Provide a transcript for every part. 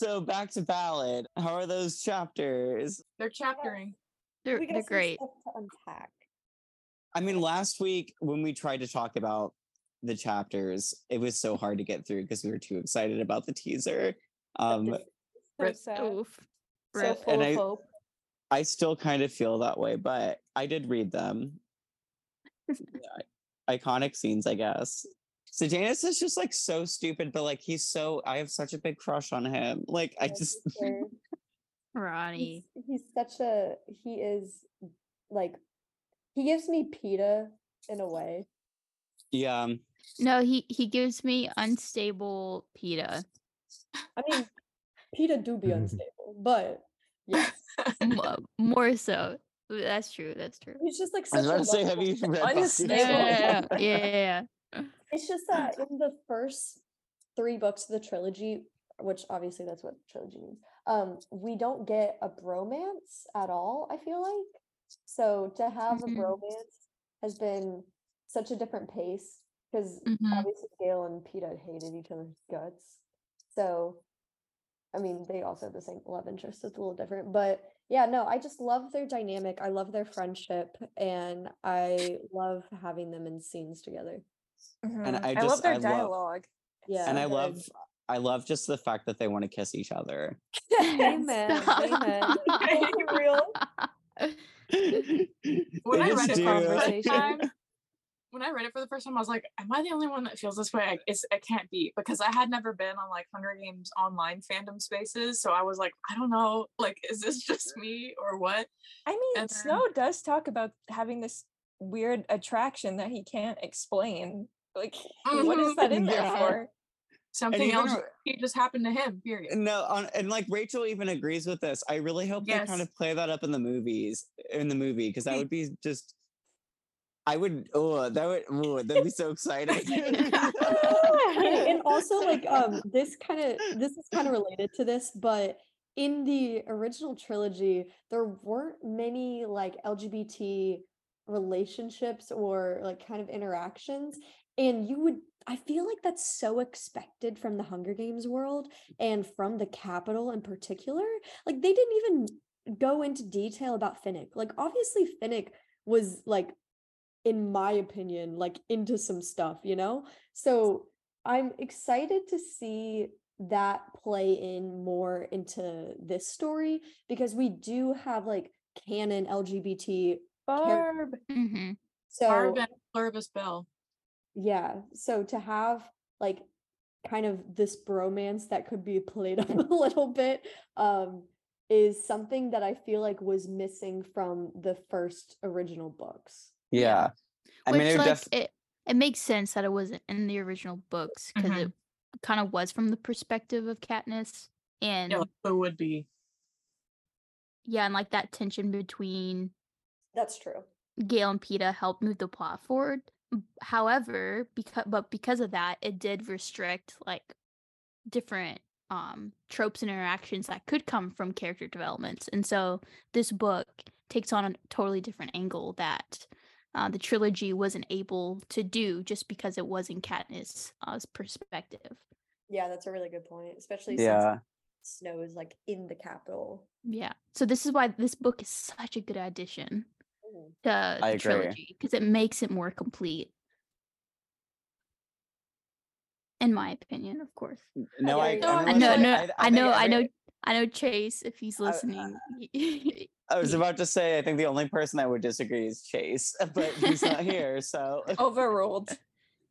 So back to ballad. How are those chapters? They're chaptering. They're, they're great. to unpack. I mean, last week when we tried to talk about the chapters, it was so hard to get through because we were too excited about the teaser. Um, So Rip. sad. Oof. So full And of I- hope. I still kind of feel that way, but I did read them. Yeah, iconic scenes, I guess. So Janus is just like so stupid, but like he's so I have such a big crush on him. Like I just Ronnie. he's, he's such a he is like he gives me Peeta in a way. yeah. um, No, he he gives me unstable Peeta. I mean, Peeta do be unstable, but yes, More so. That's true. That's true. he's just like I such was a about to say, have you read Buffy? unstable. Yeah, yeah, yeah, yeah. It's just that in the first three books of the trilogy, which obviously that's what trilogy means, um, we don't get a bromance at all, I feel like. So to have Mhm. a bromance has been such a different pace because Mhm. obviously Gale and Peeta hated each other's guts. So I mean they also have the same love interest, it's a little different. But yeah, no, I just love their dynamic. I love their friendship and I love having them in scenes together. And Mhm. I I just- love their I love- dialogue. Yeah. and I good. love I love just the fact that they want to kiss each other. Amen. Amen. Let's real. When They I just read it for the first time, when I read it for the first time, I was like, "Am I the only one that feels this way?" I, it's, it can't be because I had never been on like Hunger Games online fandom spaces, so I was like, "I don't know, like, is this just me or what?" I mean, then- Snow does talk about having this weird attraction that he can't explain. Like, what is that in there Yeah. for? Something even else r- it just happened to him. Period. No, on, and like Rachel even agrees with this. I really hope they kind of play that up in the movies, in the movie, because that would be just. I would. Oh, that would. Oh, that'd be so exciting. and, and also like um this kind of this is kind of related to this but in the original trilogy there weren't many like lgbt relationships or like kind of interactions and you would i feel like that's so expected from the hunger games world and from the Capitol in particular like they didn't even go into detail about finnick like obviously finnick was like in my opinion like into some stuff you know so I'm excited to see that play in more into this story because we do have like canon LGBT. Barb. hmm So Barb and Pluribus Bell. yeah, so to have like kind of this bromance that could be played up a little bit um is something that I feel like was missing from the first original books. yeah, I Which mean, it like def- it, it makes sense that it wasn't in the original books because Mhm. it kind of was from the perspective of Katniss and Yeah, like, who would be? yeah, and like that tension between That's true. Gale and Peeta helped move the plot forward. However, because but because of that, it did restrict like different um tropes and interactions that could come from character developments. And so this book takes on a totally different angle that uh, the trilogy wasn't able to do just because it was in Katniss' uh, perspective. Yeah, that's a really good point, especially yeah. since Snow is like in the Capitol. Yeah. So this is why this book is such a good addition Mm. To I the agree. trilogy because it makes it more complete. In my opinion, of course. No, I. agree. I, I know, like, no, I, I, know, I know, I know. Chase, if he's I- I- listening, I was about to say, I think the only person that would disagree is Chase, but he's not here, so. Overruled.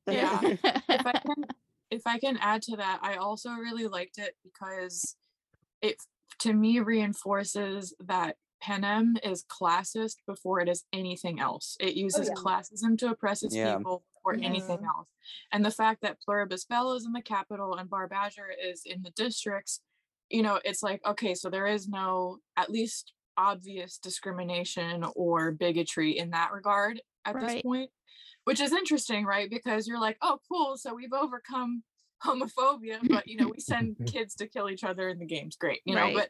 Yeah. if I can if I can add to that, I also really liked it because it to me reinforces that Panem is classist before it is anything else. It oh, uses yeah. classism to oppress its Yeah. people or anything mm-hmm. else. And the fact that Pluribus Bell is in the Capitol and Barb Azure is in the districts, you know, it's like, okay, so there is no at least obvious discrimination or bigotry in that regard at this point which is interesting, right? Because you're like, oh, cool. So we've overcome homophobia, but you know, we send kids to kill each other in the games. Great, you know. Right. But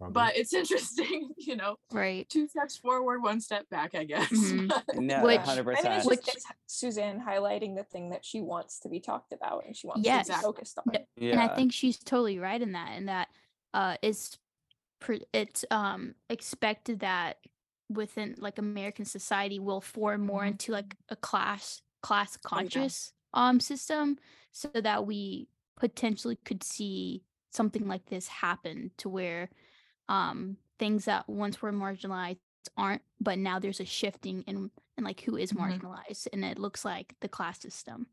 but it's interesting, you know. right. Two steps forward, one step back, I guess. Mhm. No, Which- 100%. I mean, it's Which- just it's Suzanne highlighting the thing that she wants to be talked about and she wants Yes. to be focused on. It. yeah. And I think she's totally right in that, in that uh is pre- it's um expected that within like American society will form more Mhm. into like a class class yeah. conscious um system so that we potentially could see something like this happen to where um things that once were marginalized aren't but now there's a shifting in in like who is Mhm. marginalized and it looks like the class system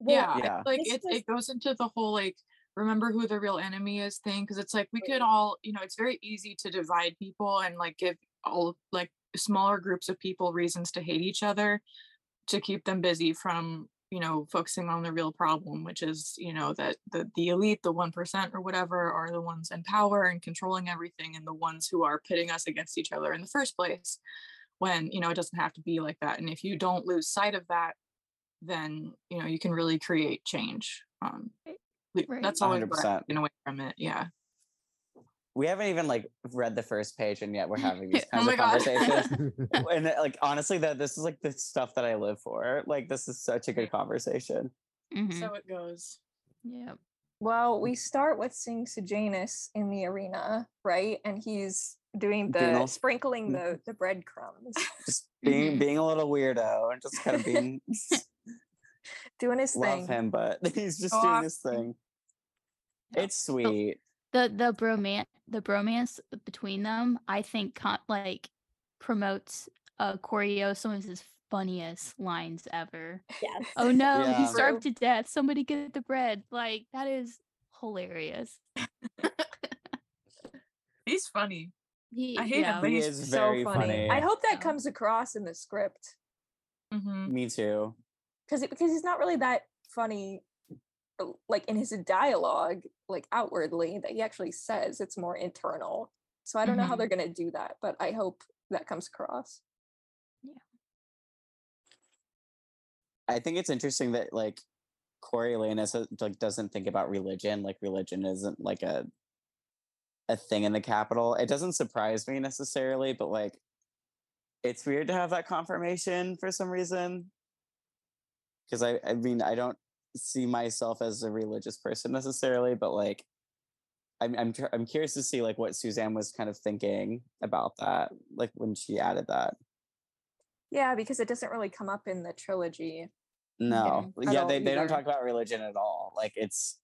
Well, yeah, Yeah. like it, was- it goes into the whole like remember who the real enemy is thing because it's like we could all you know it's very easy to divide people and like give all like smaller groups of people reasons to hate each other to keep them busy from you know focusing on the real problem which is you know that the the elite the 1% or whatever are the ones in power and controlling everything and the ones who are pitting us against each other in the first place when you know it doesn't have to be like that and if you don't lose sight of that then you know you can really create change um Right. that's always what I'm 100%. taking away from it yeah we haven't even like read the first page and yet we're having these Oh kinds my of God. conversations and uh, like honestly that this is like the stuff that i live for like this is such a good conversation Mhm. so it goes yeah Well, we start with seeing Sejanus in the arena, right? And he's doing Being the all- sprinkling the the breadcrumbs, just being being a little weirdo and just kind of being doing his love thing. him but he's just Go doing off. his thing Yeah. it's sweet the the bromance the bromance between them i think con- like promotes uh Coryo some of his funniest lines ever. Yes. oh no Yeah. he starved to death. Somebody get the bread. Like that is hilarious. He's funny. He, I hate him, yeah. but he he's is so very funny. funny, I hope that Yeah. comes across in the script. Hmm me too. Because because he's not really that funny, like in his dialogue, like outwardly that he actually says. It's more internal. So I don't know how Mhm. they're gonna do that, but I hope that comes across. Yeah i think it's interesting that like Coriolanus uh, like doesn't think about religion. Like religion isn't like a a thing in the capital. It doesn't surprise me necessarily, but like it's weird to have that confirmation for some reason. Because I I mean I don't see myself as a religious person necessarily, but like I'm I'm I'm curious to see like what Suzanne was kind of thinking about that, like when she added that. Yeah, because it doesn't really come up in the trilogy. No, yeah, they, they don't talk about religion at all. Like it's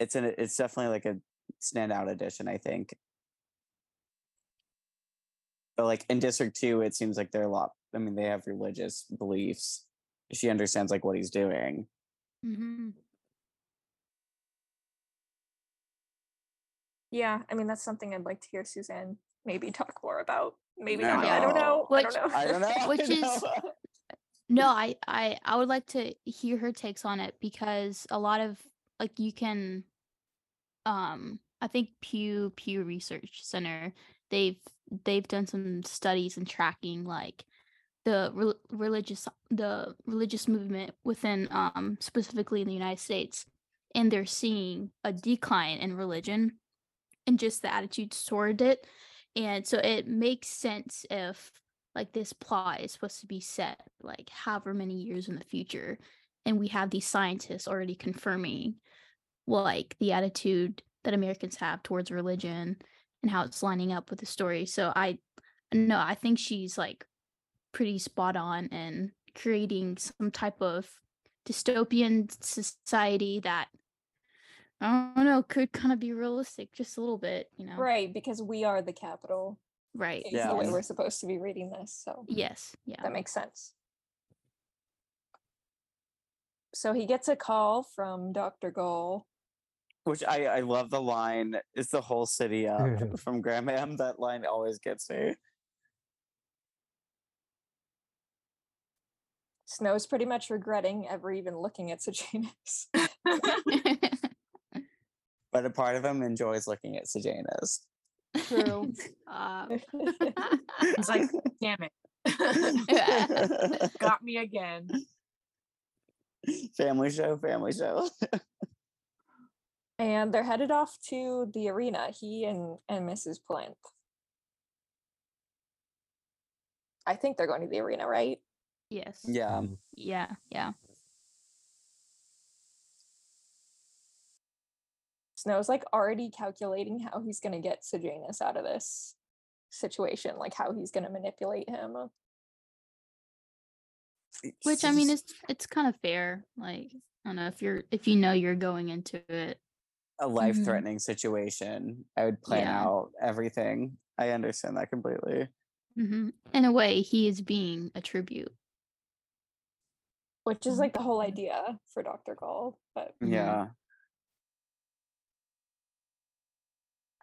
it's an it's definitely like a standout edition, I think. But like in District Two, it seems like they're a lot. I mean, they have religious beliefs. She understands like what he's doing. Mhm. Yeah, I mean that's something I'd like to hear Suzanne maybe talk more about. Maybe I not. I don't know. I Which- don't know. I don't know. Which is- no i i i would like to hear her takes on it because a lot of like you can um i think pew pew research center they've they've done some studies and tracking like the rel religious the religious movement within um specifically in the united states and they're seeing a decline in religion and just the attitudes toward it. And so it makes sense if like this plot is supposed to be set like however many years in the future and we have these scientists already confirming well, like the attitude that americans have towards religion and how it's lining up with the story. So i no i think she's like pretty spot on in creating some type of dystopian society that i don't know could kind of be realistic just a little bit you know Right, because we are the Capitol. right Is Yeah. the way we're supposed to be reading this. So yes yeah that makes sense. So he gets a call from Dr. Gaul. Which I I love the line. Is the whole city up from Graham? That line always gets me. Snow's pretty much regretting ever even looking at Sejanus. But a part of him enjoys looking at Sejanus. True. uh, It's like, damn it. Got me again. family show, family show. and they're headed off to the arena, he and, and Mrs. Plinth. I think they're going to the arena, right? Yes Yeah. yeah yeah Snow's like already calculating how he's gonna get Sejanus out of this situation, like how he's gonna manipulate him. Which I mean, It's it's it's kind of fair. Like I don't know if you're if you know you're going into it. a life threatening situation. I would plan Yeah. out everything. I understand that completely. hmm In a way, he is being a tribute. Which is like the whole idea for Dr. Gaul. But Mhm. Yeah.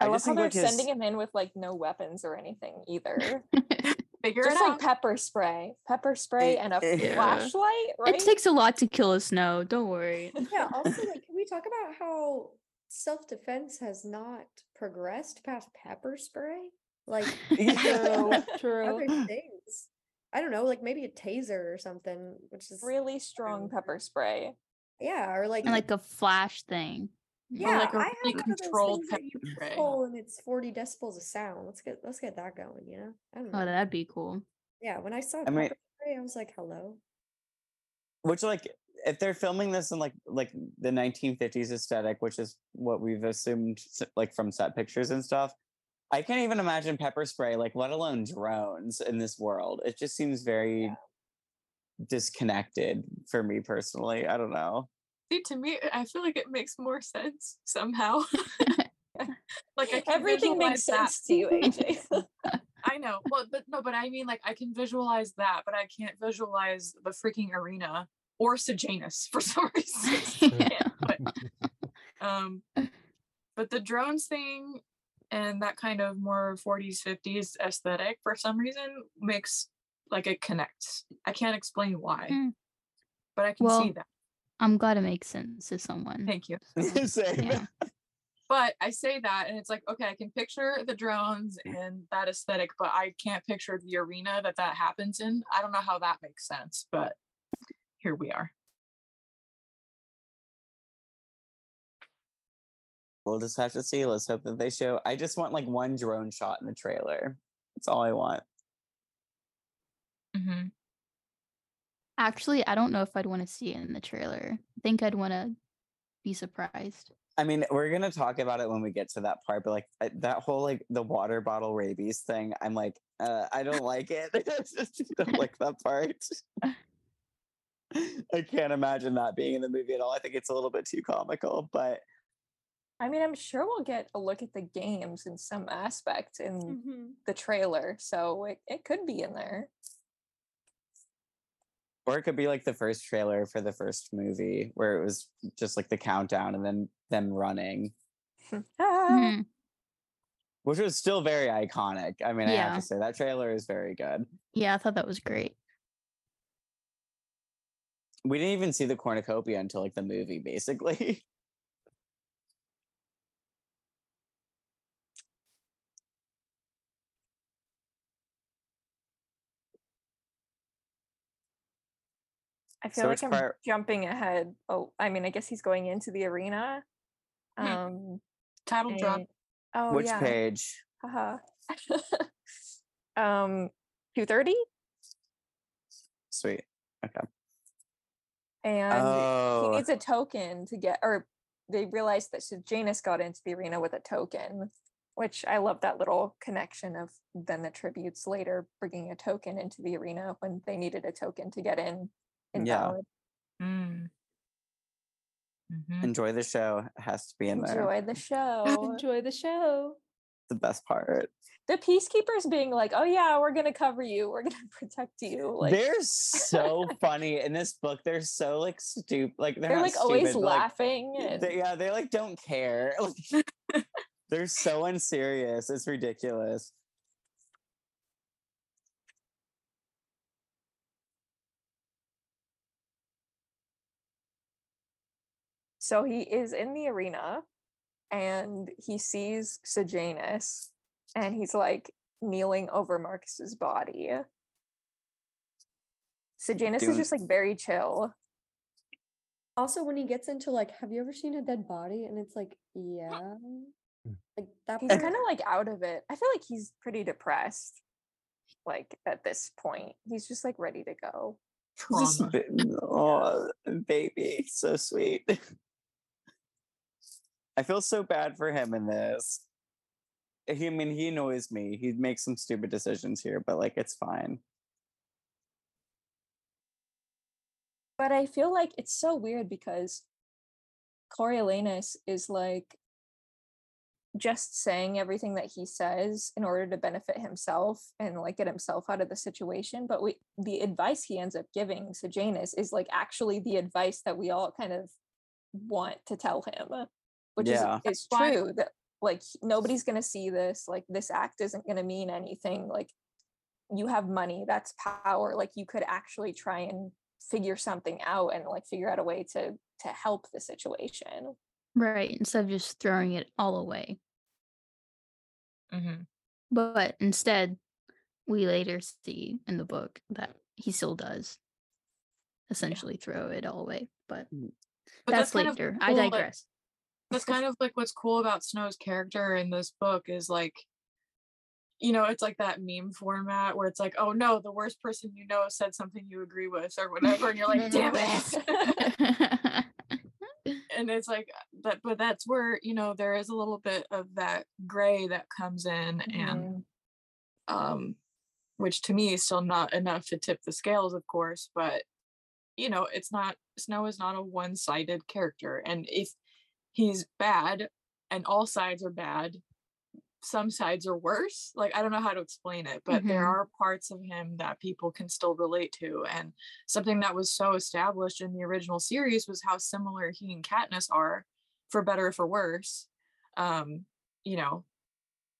I, I love how they're like his- sending him in with like no weapons or anything either. Figure Just it like out. pepper spray, pepper spray, It- and a Yeah. flashlight, right? It takes a lot to kill a snow. Don't worry. Yeah, also like can we talk about how self-defense has not progressed past pepper spray? Like True, true. other things. I don't know, like maybe a taser or something, which is Really strong pepper spray. yeah, or like And like a flash thing. yeah, like a I have really one of those controlled that you pepper spray. pull and it's 40 decibels of sound. Let's get let's get that going, you know? I don't oh, know. Oh, that'd be cool. yeah, when I saw I pepper mean- spray, I was like, hello. Which like if they're filming this in like like the 1950s aesthetic, which is what we've assumed like from set pictures and stuff, I can't even imagine pepper spray, like let alone drones in this world. It just seems very disconnected for me personally. I don't know. See, to me, I feel like it makes more sense somehow. like Everything makes that. sense to you, AJ. I know. Well, but no, but I mean, like, I can visualize that, but I can't visualize the freaking arena or Sejanus for some reason. Can't, but, um, but the drones thing and that kind of more 40s, 50s aesthetic for some reason makes like it connects. I can't explain why, Hmm. but I can Well, see that. I'm glad it makes sense to someone. Thank you. Yeah. But I say that, and it's like, okay, I can picture the drones and that aesthetic, but I can't picture the arena that that happens in. I don't know how that makes sense, but here we are. We'll just have to see. Let's hope that they show. I just want like one drone shot in the trailer. That's all I want. Mm-hmm. Actually, I don't know if I'd want to see it in the trailer. I think I'd want to be surprised. I mean, we're gonna talk about it when we get to that part, but like that whole like the water bottle rabies thing, I'm like, uh, I don't like it. I just don't like that part. I can't imagine that being in the movie at all. I think it's a little bit too comical, but I mean, I'm sure we'll get a look at the games in some aspect in the trailer, so it, it could be in there. or it could be like the first trailer for the first movie where it was just like the countdown and then them running, Ah, Mhm. which was still very iconic. I mean, I have to say that trailer is very good. Yeah, I thought that was great. We didn't even see the cornucopia until like the movie, basically. I feel So like I'm jumping ahead. Oh, I mean, I guess he's going into the arena. Hmm. Um, Title drop. and- oh Which yeah. page? Haha. um, two thirty, Sweet. Okay. and he Oh, needs a token to get, or they realized that Janus got into the arena with a token, which I love that little connection of then the tributes later bringing a token into the arena when they needed a token to get in. Yeah. Invalid. Mm. Mhm. enjoy the show. It has to be in there. Enjoy the show. Enjoy the show. The best part. the peacekeepers being like, "Oh yeah, we're gonna cover you. We're gonna protect you." Like they're so funny in this book. They're so like stupid. Like they're, they're, not like always stupid, but, like, laughing. and- they, yeah, they like don't care. They're so unserious. It's ridiculous. So he is in the arena and he sees Sejanus and he's like kneeling over Marcus's body. Sejanus is just like very chill. Also, when he gets into like, have you ever seen a dead body? And it's like, yeah. Hmm. Like that He's kind of like out of it. I feel like he's pretty depressed. Like at this point, he's just like ready to go. This oh, baby, so sweet. I feel so bad for him in this. Eh, he, I mean, he annoys me. He makes some stupid decisions here, but like it's fine. But I feel like it's so weird because Coriolanus is like just saying everything that he says in order to benefit himself and like get himself out of the situation. But we the advice he ends up giving Sejanus is like actually the advice that we all kind of want to tell him, which Yeah. is is That's why- true that like nobody's gonna see this, like this act isn't gonna mean anything. Like you have money, that's power. Like you could actually try and figure something out and like figure out a way to to help the situation. Right. Instead of just throwing it all away. Mhm. But instead, we later see in the book that he still does essentially throw it all away. But But that's, kind of later. I cool that- digress. That's kind of like what's cool about Snow's character in this book is like, you know, it's like that meme format where it's like, oh no, the worst person you know said something you agree with or whatever, and you're like, damn it. and it's like that, but that's where you know there is a little bit of that gray that comes in, and Mhm. um, which to me is still not enough to tip the scales, of course, but you know, it's not Snow is not a one-sided character, and if he's bad and all sides are bad, some sides are worse. Like I don't know how to explain it, but there Mhm. are parts of him that people can still relate to, and something that was so established in the original series was how similar he and Katniss are, for better or for worse. Um, you know,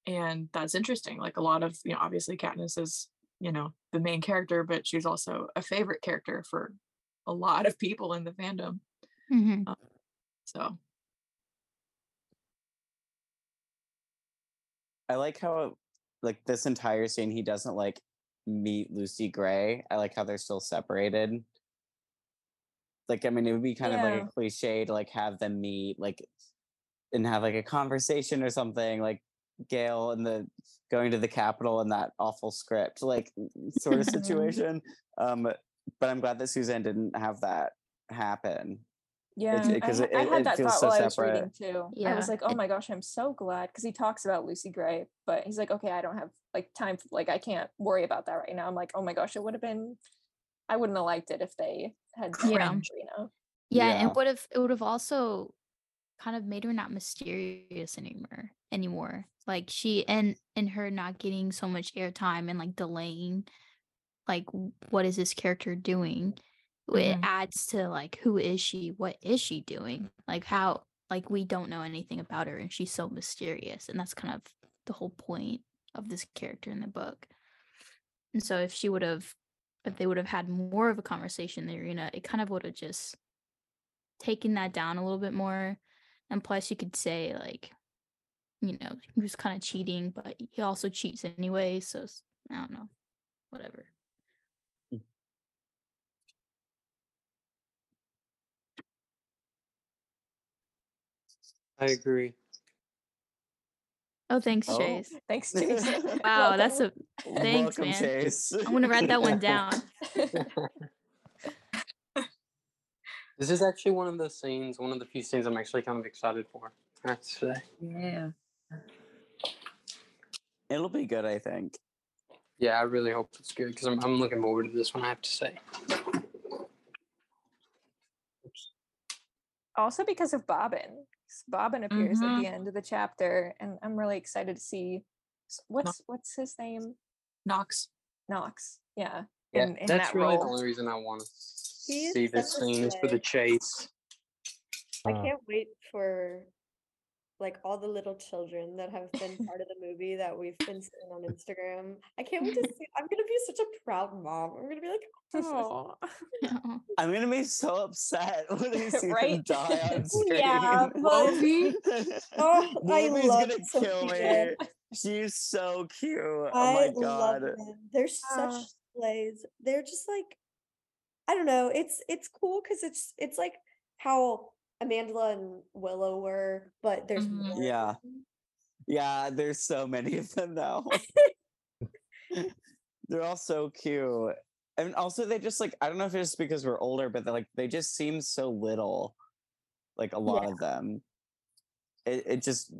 and that's interesting like a lot of you know obviously katniss is you know the main character but she's also a favorite character for a lot of people in the fandom Mhm. so I like how like this entire scene he doesn't like meet Lucy Gray. I like how they're still separated. Like I mean it would be kind of like a cliche to like have them meet like and have like a conversation or something like Gale and the going to the Capitol and that awful script like sort of situation. Um but I'm glad that Suzanne didn't have that happen. Yeah, 'cause I, it- I had it that feels thought so while I was reading too. Yeah. I was like, oh my gosh, I'm so glad because he talks about Lucy Gray, but he's like, okay, I don't have like time, for, like I can't worry about that right now. I'm like, oh my gosh, it would have been, I wouldn't have liked it if they had Yeah. friends, you know. Yeah, Yeah. and would have it would have also kind of made her not mysterious anymore anymore. Like she and and her not getting so much airtime and like delaying like what is this character doing? It Mhm. adds to like who is she? What is she doing? Like how like we don't know anything about her and she's so mysterious and that's kind of the whole point of this character in the book. And so if she would have if they would have had more of a conversation in the arena, it kind of would have just taken that down a little bit more. And plus, you could say, like, you know, he was kind of cheating, but he also cheats anyway. So i don't know. Whatever. I agree. Oh, thanks, Oh. Chase. Thanks, Chase. Wow, that's a thanks, Welcome, man. Chase. I'm gonna write that one down. This is actually one of the scenes, one of the few scenes I'm actually kind of excited for. I have. Yeah. It'll be good, I think. Yeah, I really hope it's good because I'm, I'm looking forward to this one. I have to say. also because of Bobbin. Bobbin appears at Mhm. the end of the chapter, and I'm really excited to see what's what's his name. knox Knox. Yeah. Yeah, in, in that's that really the only reason I want to see this scene is for the chase. I Uh, can't wait for like all the little children that have been part of the movie that we've been seeing on Instagram. I can't wait to see. I'm gonna be such a proud mom. I'm gonna be like, oh, I'm gonna be so upset when I see them die on screen. Yeah, but- Wolfie? oh I Wolfie's love gonna kill me. She's so cute. Oh I my love god. them. They're such Uh. slays. They're just like, I don't know. It's it's cool because it's it's like how Amandla and Willow were, but there's Mhm. Yeah. Yeah, there's so many of them now. They're all so cute. And also they just like I don't know if it's just because we're older, but they're like they just seem so little. Like a lot of them. it, it just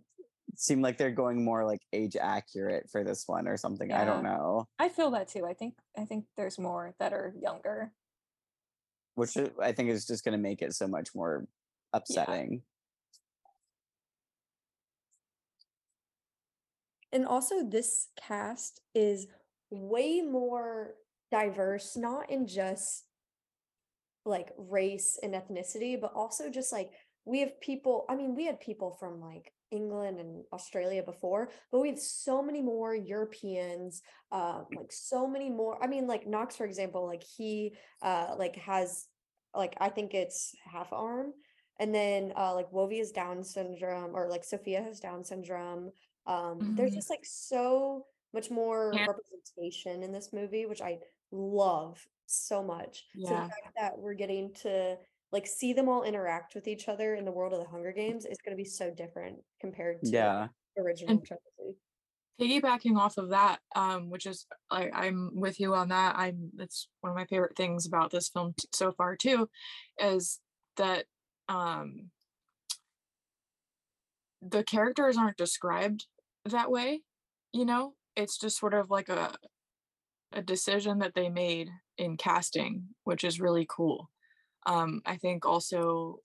seemed like they're going more like age accurate for this one or something. I don't know. I feel that too. I think I think there's more that are younger. Which i- I think is just going to make it so much more upsetting. And also, this cast is way more diverse, not in just like race and ethnicity, but also just like we have people. I mean, we had people from like England and Australia before, but we have so many more Europeans, uh, like so many more. I mean, like Knox, for example, like he uh like has like I think it's half arm. And then uh like Wovey has Down syndrome or like Sophia has Down syndrome um there's Mhm. just like so much more Yeah. representation in this movie which i love so much so the fact that we're getting to like see them all interact with each other in the world of the hunger games is going to be so different compared to Yeah. the original trilogy piggybacking off of that um which is I, i'm with you on that i'm that's one of my favorite things about this film t- so far too is that um the characters aren't described that way you know? It's just sort of like a a decision that they made in casting which is really cool. Um i think also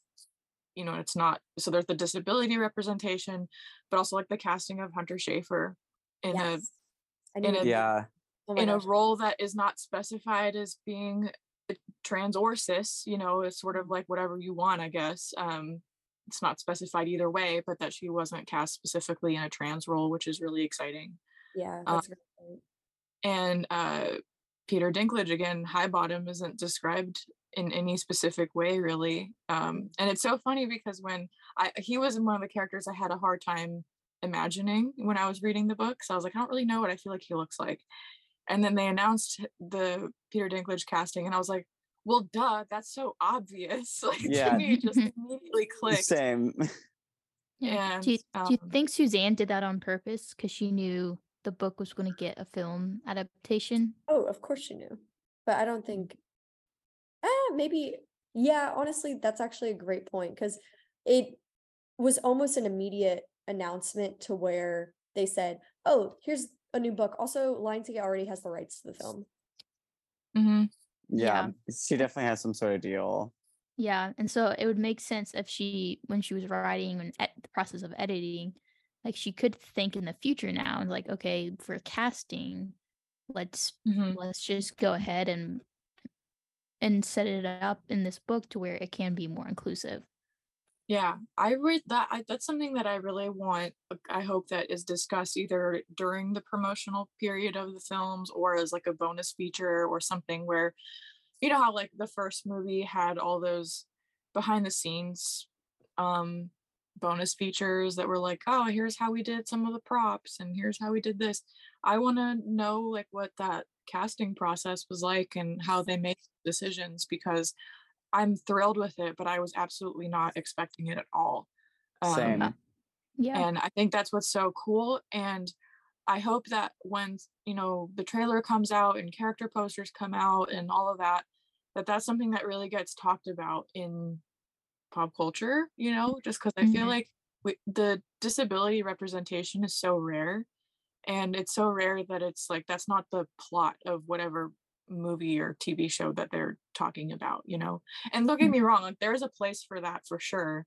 you know it's not so there's the disability representation but also like the casting of hunter schafer in yes. I in a- Yeah. oh a my in a role that is not specified as being a trans or cis you know it's sort of like whatever you want i guess um it's not specified either way but that she wasn't cast specifically in a trans role which is really exciting. Yeah that's a great. and uh peter dinklage again Highbottom isn't described in any specific way really um and it's so funny because when i he was one of the characters i had a hard time imagining when i was reading the book so i was like i don't really know what i feel like he looks like. And then they announced the peter dinklage casting and i was like well duh that's so obvious like Yeah. to me it just immediately clicked Same. Yeah. do, you, And, do you um, think Suzanne did that on purpose because she knew the book was going to get a film adaptation? oh of course she knew but i don't think ah maybe yeah honestly that's actually a great point because it was almost an immediate announcement to where they said oh here's a new book also lionsgate already has the rights to the film mhm. Yeah. She definitely has some sort of deal. Yeah, and so it would make sense if she, when she was writing and at the process of editing, like she could think in the future now and like, okay, for casting, let's Mhm. let's just go ahead and and set it up in this book to where it can be more inclusive. Yeah, I read that. I, that's something that I really want. I hope that is discussed either during the promotional period of the films or as like a bonus feature or something where, you know, how like the first movie had all those behind the scenes um bonus features that were like, oh, here's how we did some of the props and here's how we did this. I want to know like what that casting process was like and how they made decisions because I'm thrilled with it, but I was absolutely not expecting it at all. Um, Same. Yeah. And I think that's what's so cool. And I hope that when you know the trailer comes out and character posters come out and all of that, that that's something that really gets talked about in pop culture. You know, just because I feel Mhm. like we, the disability representation is so rare, and it's so rare that it's like that's not the plot of whatever movie or TV show that they're talking about. You know, and don't get me wrong, like there's a place for that for sure.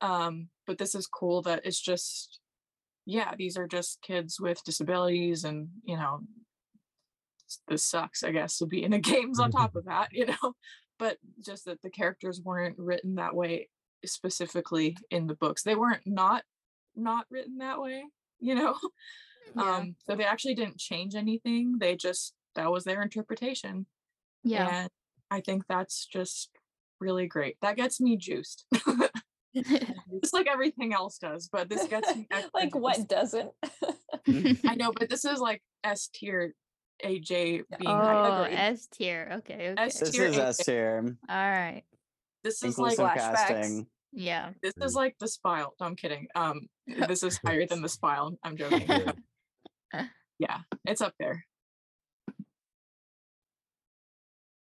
Um, but this is cool that it's just yeah, these are just kids with disabilities and you know this sucks, I guess, to be in the games on top of that, you know. But just that the characters weren't written that way specifically in the books. They weren't not not written that way, you know. Yeah. Um, so they actually didn't change anything. They just that was their interpretation. yeah. And I think that's just really great. That gets me juiced. just like everything else does, but this gets me extra like what doesn't? I know, but this is like S tier AJ being oh, S tier. Okay. Okay. S This tier is S tier. All right. This is like flashbacks. casting. Yeah. this is like the spile. No, I'm kidding. Um, this is higher than the spile. I'm joking. yeah, it's up there.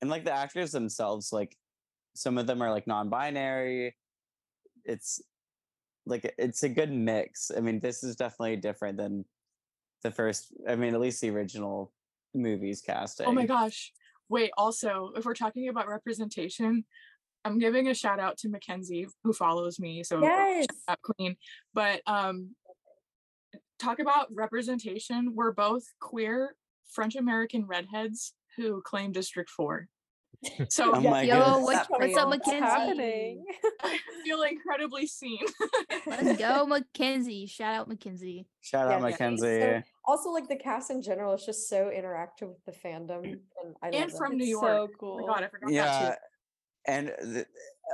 And like the actors themselves, like some of them are like non-binary. It's like it's a good mix. I mean, this is definitely different than the first. I mean, at least the original movies casting. Oh my gosh. Wait, also, if we're talking about representation, I'm giving a shout out to Mackenzie who follows me. So Yes. shout out queen. But um talk about representation. We're both queer French American redheads who claim District 4. So Oh my Yo, goodness. what, what's up, real. What's Mackenzie? happening? I feel incredibly seen. Let's go, Mackenzie. Shout out Mackenzie. Shout out Yeah, she's Mackenzie. so- also, like the cast in general is just so interactive with the fandom, and I love And them. from New It's York. so Oh cool. my god, I forgot that yeah too. and th-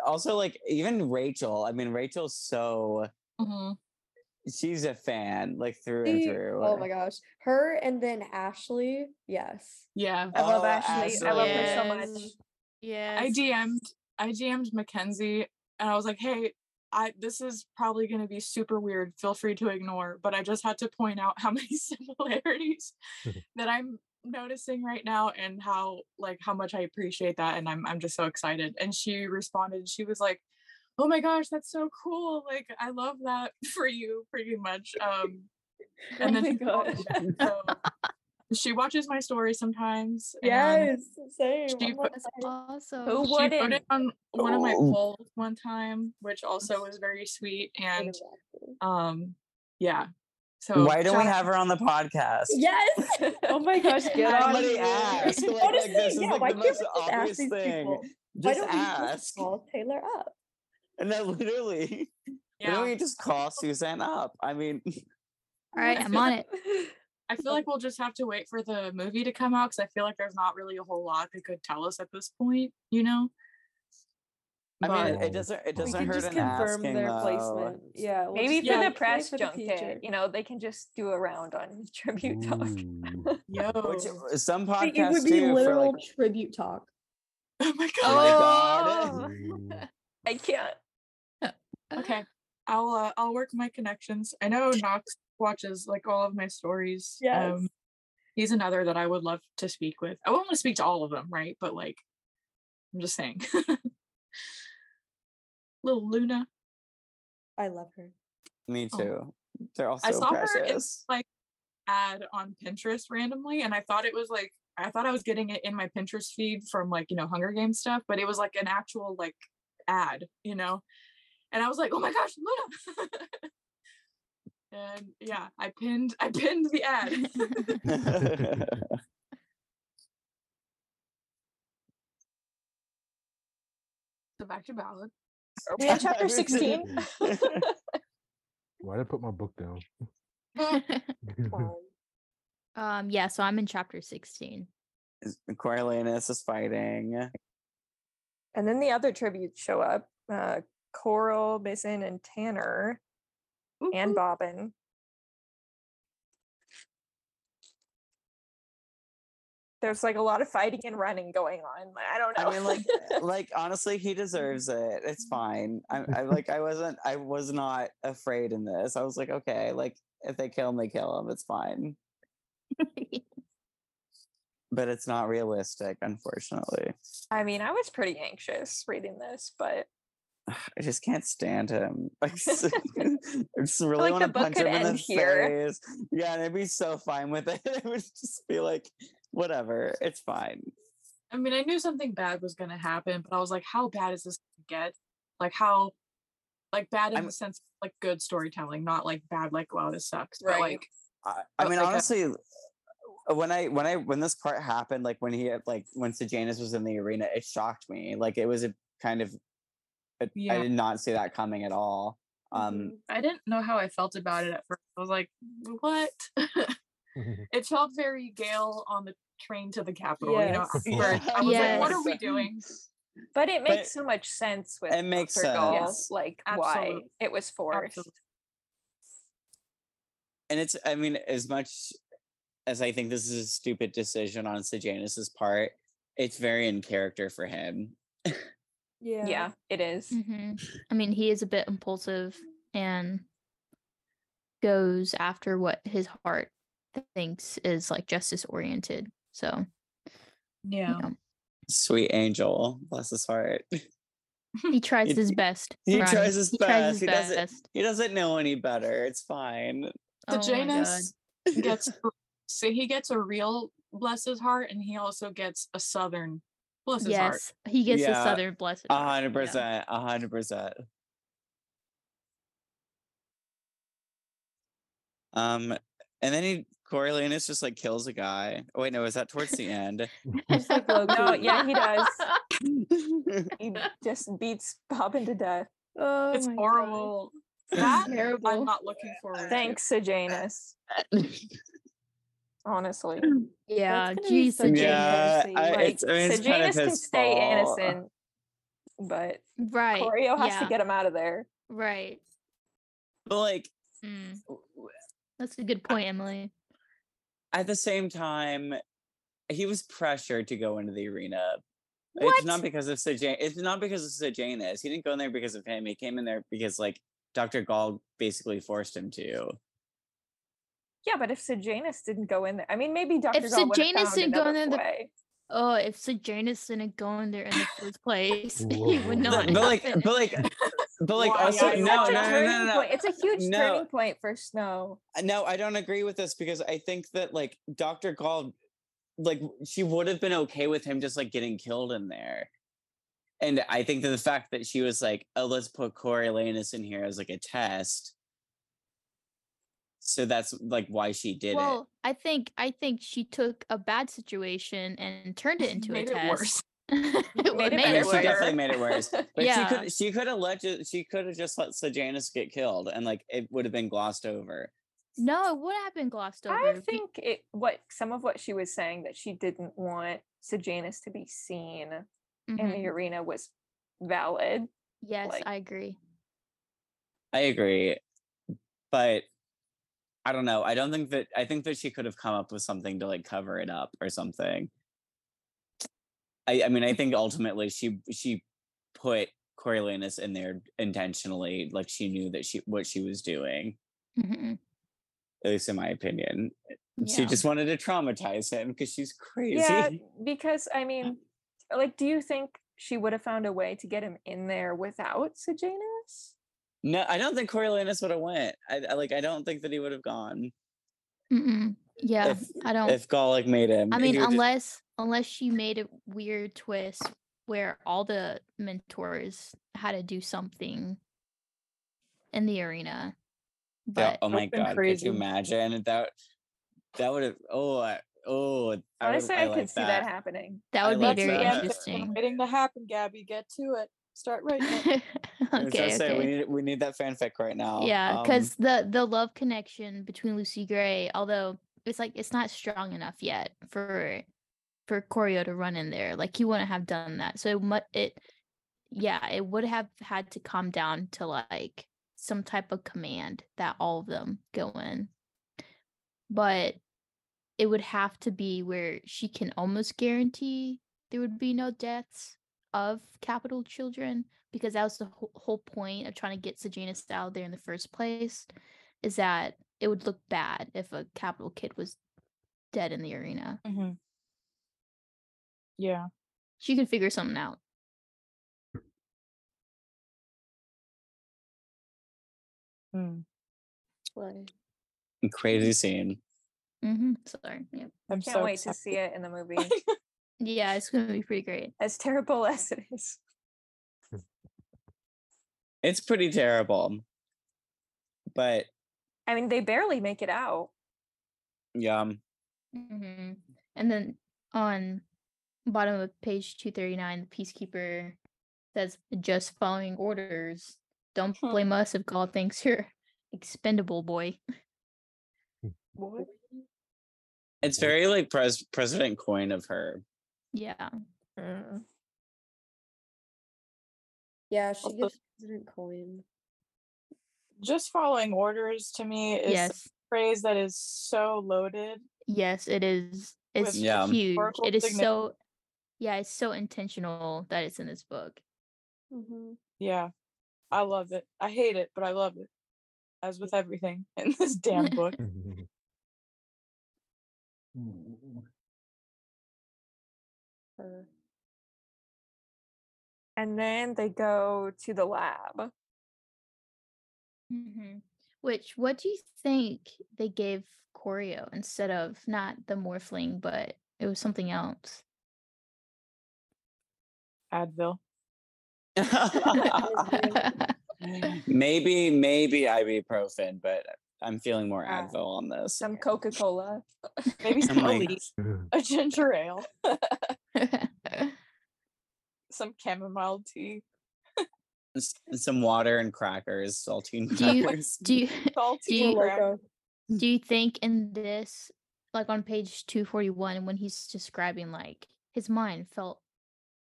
also like even rachel i mean rachel's so Mhm. She's a fan like through and through Oh my gosh, her and then Ashley. Yes. Yeah. I love Oh, Ashley. I love her so much. Yes. Yes. I DM'd I DM'd Mackenzie and I was like, hey, I this is probably gonna be super weird. Feel free to ignore, but I just had to point out how many similarities that I'm noticing right now and how like how much I appreciate that and I'm I'm just so excited. And she responded, she was like, Oh my gosh, that's so cool. Like I love that for you pretty much. Um and Oh then my she followed gosh. me so she watches my story sometimes. and Yes. Same. she I'm put- awesome. Who she put wouldn't? it on one of my Oh. polls one time, which also was very sweet. And um, yeah. So why don't we have her on the podcast Yes. Oh my gosh, get on Somebody here. ask. Like, like, Honestly, this is yeah, like why the can't we most just ask obvious these thing. people? Why don't we just call Taylor up? And then literally, why don't yeah, we just call Suzanne up? I mean, All right, I I'm on it. I feel like we'll just have to wait for the movie to come out because I feel like there's not really a whole lot they could tell us at this point, you know. I mean, it doesn't. It doesn't hurt just in confirm asking their though. placement. Yeah, we'll Maybe just for Yeah, the press for the junket, you know, they can just do a round on tribute talk. Ooh. Hmm. yo, Which uh, some Wait, podcasts it would be too. For literal like, tribute talk. oh my oh my god. god. I can't. Okay, I'll uh, I'll work my connections. I know Knox watches like all of my stories. Yes. Um, he's another that I would love to speak with. I won't want to speak to all of them, right? But like, I'm just saying. Little Luna. I love her. Me Oh. too. They're all I so saw her in like ad on Pinterest randomly, and I thought it was like I thought I was getting it in my Pinterest feed from like you know Hunger Games stuff, but it was like an actual like ad, you know. And I was like, oh my gosh, Luna. and yeah, I pinned I pinned the ad. so back to ballad. Are we on chapter 16? Why did I put my book down? Um, um, yeah, so I'm in chapter 16. Coriolanus is fighting. And then the other tributes show up. Uh, Coral, Mizzen, and Tanner, and mm-hmm. Bobbin. There's like a lot of fighting and running going on. Like, I don't know. I mean, like, like honestly, he deserves it. It's fine. I, I like, I wasn't, I was not afraid in this. I was like, okay, like, if they kill him, they kill him. It's fine. But it's not realistic, unfortunately. I mean, I was pretty anxious reading this, but I just can't stand him. I just, I just really like want to punch him in the here. face. Yeah, and I'd be so fine with it. It would just be like, whatever, it's fine. I mean, I knew something bad was gonna happen, but I was like, how bad is this gonna get? Like how like bad in I'm- the sense of like good storytelling, not like bad like wow this sucks. But Right. like I, I mean, like honestly, uh, when I when I when this part happened, like when he had, like when Sejanus was in the arena, it shocked me. Like it was a kind of, a- Yeah. I did not see that coming at all. Um, I didn't know how I felt about it at first. I was like, what? it felt very Gale on the train to the Capitol, you know. Yes. I was like, what are we doing? but it But makes so much sense with it makes Dr. Gaul, sense. like why it was forced. Absolutely. and it's, I mean, as much as I think this is a stupid decision on Sejanus's part, it's very in character for him. Yeah. Yeah, it is. hmm I mean, he is a bit impulsive and goes after what his heart thinks is like justice oriented. So, Yeah. you know, Sweet angel, bless his heart. He tries He- his best. he Ronnie. tries his He tries best. his He doesn't- He doesn't know any better. It's fine. The Oh. Janus gets so he gets a real bless his heart, and he also gets a southern bless his heart. Yes, he gets Yeah, a southern blessed. A heart, hundred yeah. percent. A hundred percent. Um, and then he Coriolanus just like kills a guy. Oh wait, no, is that towards the end? Just like low No, yeah, he does. He just beats Bobbin to death. Oh it's my God. horrible. That terrible. I'm not looking forward. to. Thanks, Sejanus. Honestly. Yeah, gonna be geez, such a Sejanus. yeah, I, Like, it's, I mean, it's kind of can stay fault. innocent, but Right. Coryo has yeah, to get him out of there. Right. But like Mm. That's a good point, Emily. at the same time, he was pressured to go into the arena. What? It's not because of Sejan. It's not because of Sejanus. He didn't go in there because of him. He came in there because like Dr. Gaul basically forced him to. Yeah, but if Sejanus didn't go in there, I mean, maybe Dr. If Gaul would have Sejanus didn't go in there, the- way. Oh, if Sejanus didn't go in there in the first place, he would not. But, but like, but like, but like, Why? also Yeah, It's no, such no, a no, no, no, point. It's a huge No. turning point for Snow. Uh, no, I don't agree with this because I think that like Dr. Gaul, like she would have been okay with him just like getting killed in there. And I think that the fact that she was like, oh, let's put Coriolanus in here as like a test. So that's like why she did it. well, I think I think she took a bad situation and turned it into Made a it test. worse. It Made made it. I mean, it she worse. definitely made it worse. But she Yeah. could she could have let she could have just let Sejanus get killed and like it would have been glossed over. No, it would have been glossed over. I think it what some of what she was saying that she didn't want Sejanus to be seen in Mhm. the arena was valid. Yes, like- I agree. I agree. But I don't know. I don't think that I think that she could have come up with something to like cover it up or something. I I mean I think ultimately she she put Coriolanus in there intentionally, like she knew that she what she was doing, Mhm. at least in my opinion. She just wanted to traumatize him because she's crazy. Yeah, because I mean, like, do you think she would have found a way to get him in there without Sejanus? No, I don't think Coriolanus would have went. I, I like I don't think that he would have gone Mm-mm. Yeah, if I don't. if Golic made him. I mean, would just- unless unless she made a weird twist where all the mentors had to do something in the arena. Yeah, But oh my Would've been god, could you imagine that? That would have. Oh, I, oh. I would- Honestly, I, like could see that happening. that I would like be very that. interesting. Waiting to happen, Gabby. Get to it. Start right now. I was okay, say, we need we need that fanfic right now. Yeah, Um, because the the love connection between Lucy Gray, although it's like it's not strong enough yet for for Coryo to run in there. Like he wouldn't have done that. So mu- it, yeah, it would have had to calm down to like some type of command that all of them go in. But it would have to be where she can almost guarantee there would be no deaths of Capitol children because that was the whole, whole point of trying to get Sejanus out there in the first place is that it would look bad if a Capitol kid was dead in the arena. hmm Yeah. She could figure something out. Mm. crazy scene. Mm-hmm. Sorry. Yeah. I'm Can't so wait to see it in the movie. Yeah, it's gonna be pretty great. as terrible as it is. It's pretty terrible, but I mean, they barely make it out. yeah, um, hmm And then on bottom of page two thirty nine, the peacekeeper says, "Just following orders. Don't Hmm. blame us if God thinks you're expendable, boy." What? it's very like pres- President Coin of her. Yeah. Mm. Yeah, she Also- gives President Coin. Just following orders to me is yes. a phrase that is so loaded. Yes, it is. It's Yeah. huge. It is significance. so. Yeah, it's so intentional that it's in this book. Mm-hmm. Yeah. I love it. I hate it, but I love it. As with everything in this damn book. Her. And then they go to the lab. hmm Which, what do you think they gave Coryo instead of not the Morphling, but it was something else? Advil. maybe, maybe ibuprofen, but I'm feeling more Advil on this. Some Coca Cola. Maybe some like, a ginger ale, some chamomile tea, s- some water and crackers, saltine do you crackers. do you salty Do you- do you think in this like on page 241 when he's describing like his mind felt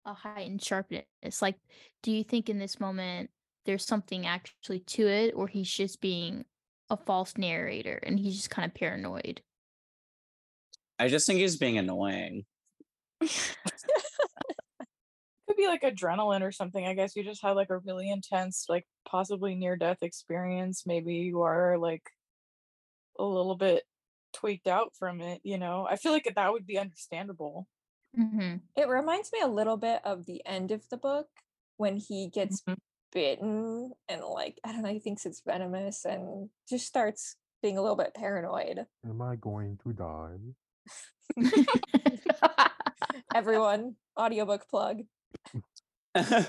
a heightened sharpness like do you think in this moment there's something actually to it or he's just being a false narrator and he's just kind of paranoid I just think he's being annoying. Could be like adrenaline or something. I guess you just had like a really intense, like possibly near death experience. Maybe you are like a little bit tweaked out from it, you know? I feel like that would be understandable. hmm It reminds me a little bit of the end of the book when he gets Mhm. Bitten and like I don't know, he thinks it's venomous and just starts being a little bit paranoid. Am I going to die? Everyone, audiobook plug. I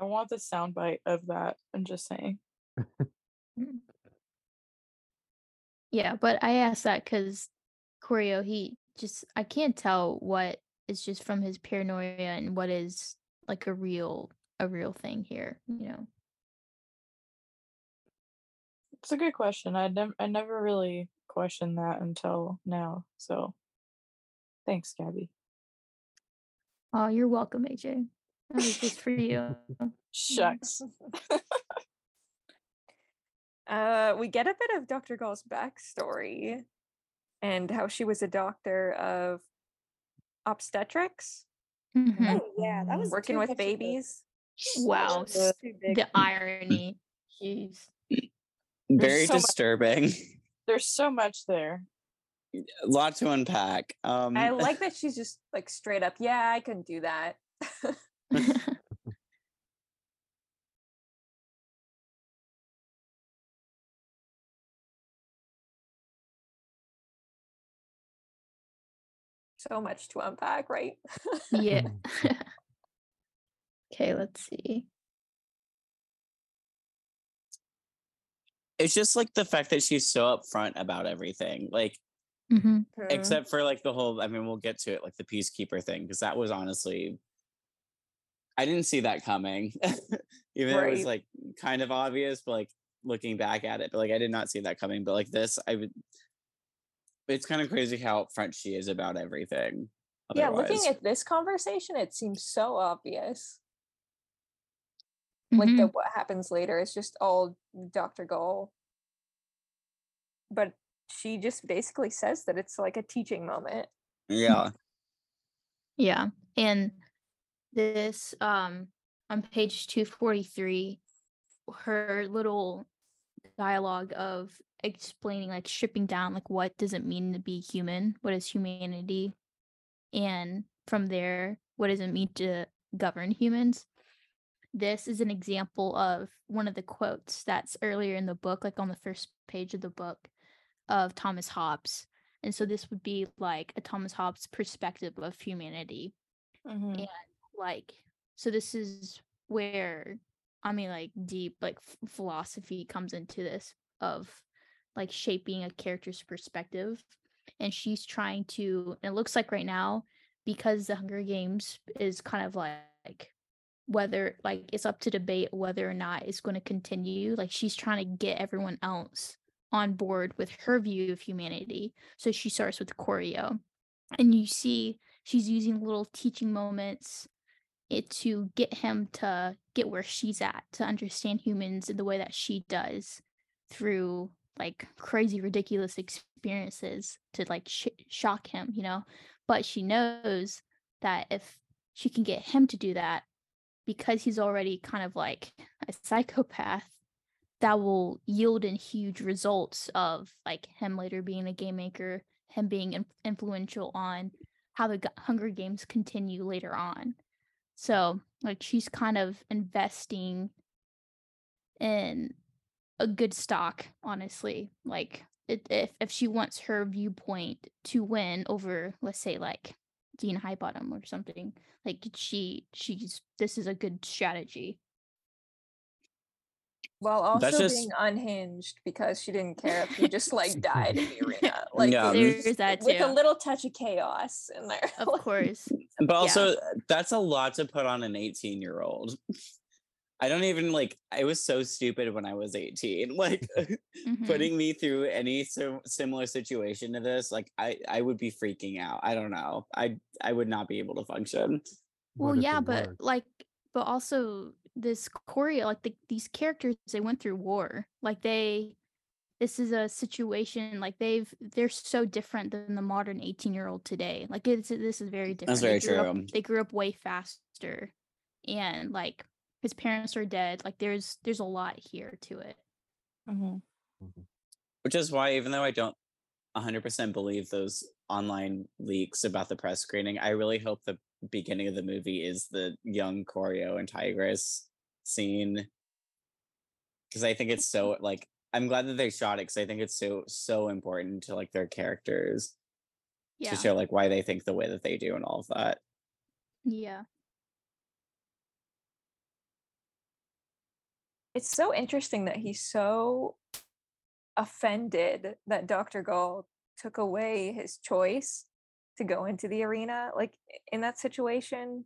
want the soundbite of that. I'm just saying. Mm. yeah but i asked that because Coryo, he just i can't tell what is just from his paranoia and what is like a real a real thing here you know It's a good question. I never I never really questioned that until now. So thanks, Gabby. Oh, you're welcome, AJ. That was just for you. Shucks. Uh, we get a bit of Dr. Gaul's backstory and how she was a doctor of obstetrics, Mhm. Oh yeah, that was working with much of a- babies. Wow, that was too big. The irony. Jeez. Very so much- disturbing. There's so much there. A lot to unpack. Um, I like that she's just like straight up, yeah, I couldn't do that. so much to unpack, right? yeah. okay, let's see. it's just like the fact that she's so upfront about everything. Like, hmm except for like the whole. I mean, we'll get to it, like the peacekeeper thing, because that was honestly. I didn't see that coming, even though it was like kind of obvious, but like looking back at it, but like I did not see that coming. But like this, I would. It's kind of crazy how upfront she is about everything. yeah, looking at this conversation, it seems so obvious. Like Mhm. the what happens later is just all Dr. Gaul. But she just basically says that it's like a teaching moment. yeah, Yeah. And this um on page 243 her little dialogue of explaining like stripping down like what does it mean to be human? What is humanity? And from there, what does it mean to govern humans? This is an example of one of the quotes that's earlier in the book, like on the first page of the book of Thomas Hobbes. And so this would be like a Thomas Hobbes perspective of humanity Mhm. and like so this is where i mean like deep like f- philosophy comes into this of like shaping a character's perspective and she's trying to it looks like right now because the hunger games is kind of like whether like it's up to debate whether or not it's going to continue like she's trying to get everyone else on board with her view of humanity. So she starts with Coryo and you see she's using little teaching moments it to get him to get where she's at to understand humans in the way that she does through like crazy ridiculous experiences to like sh- shock him you know but she knows that if she can get him to do that because he's already kind of like a psychopath that will yield in huge results of like him later being a game maker him being in- influential on how the Hunger Games continue later on. So, like she's kind of investing in a good stock, honestly. Like if if she wants her viewpoint to win over, let's say, like Dean Highbottom or something, like she she's this is a good strategy. While also That's just- being unhinged because she didn't care if he just like died in the arena. Like Yeah. with- There's that with a little touch of chaos in there. Of course. But also, that's a lot to put on an 18 year old. I don't even like, I was so stupid when I was 18. Like, Mhm. putting me through any so similar situation to this, like, I, I would be freaking out. I don't know. I, I would not be able to function. Well, yeah, but works- like, but also this Coryo, like the, these characters, they went through war. Like they, this is a situation like they've they're so different than the modern eighteen year old today. Like it's this is very different. That's They very up- true. they grew up way faster, and like his parents are dead. Like there's there's a lot here to it. Mhm. Which is why, even though I don't 100% believe those online leaks about the press screening, I really hope the beginning of the movie is the young Coryo and tigress scene. Because I think it's so, like, I'm glad that they shot it because I think it's so, so important to, like, their characters Yeah, to show, like, why they think the way that they do and all of that. yeah. It's so interesting that he's so offended that Dr. Gaul took away his choice to go into the arena. Like in that situation,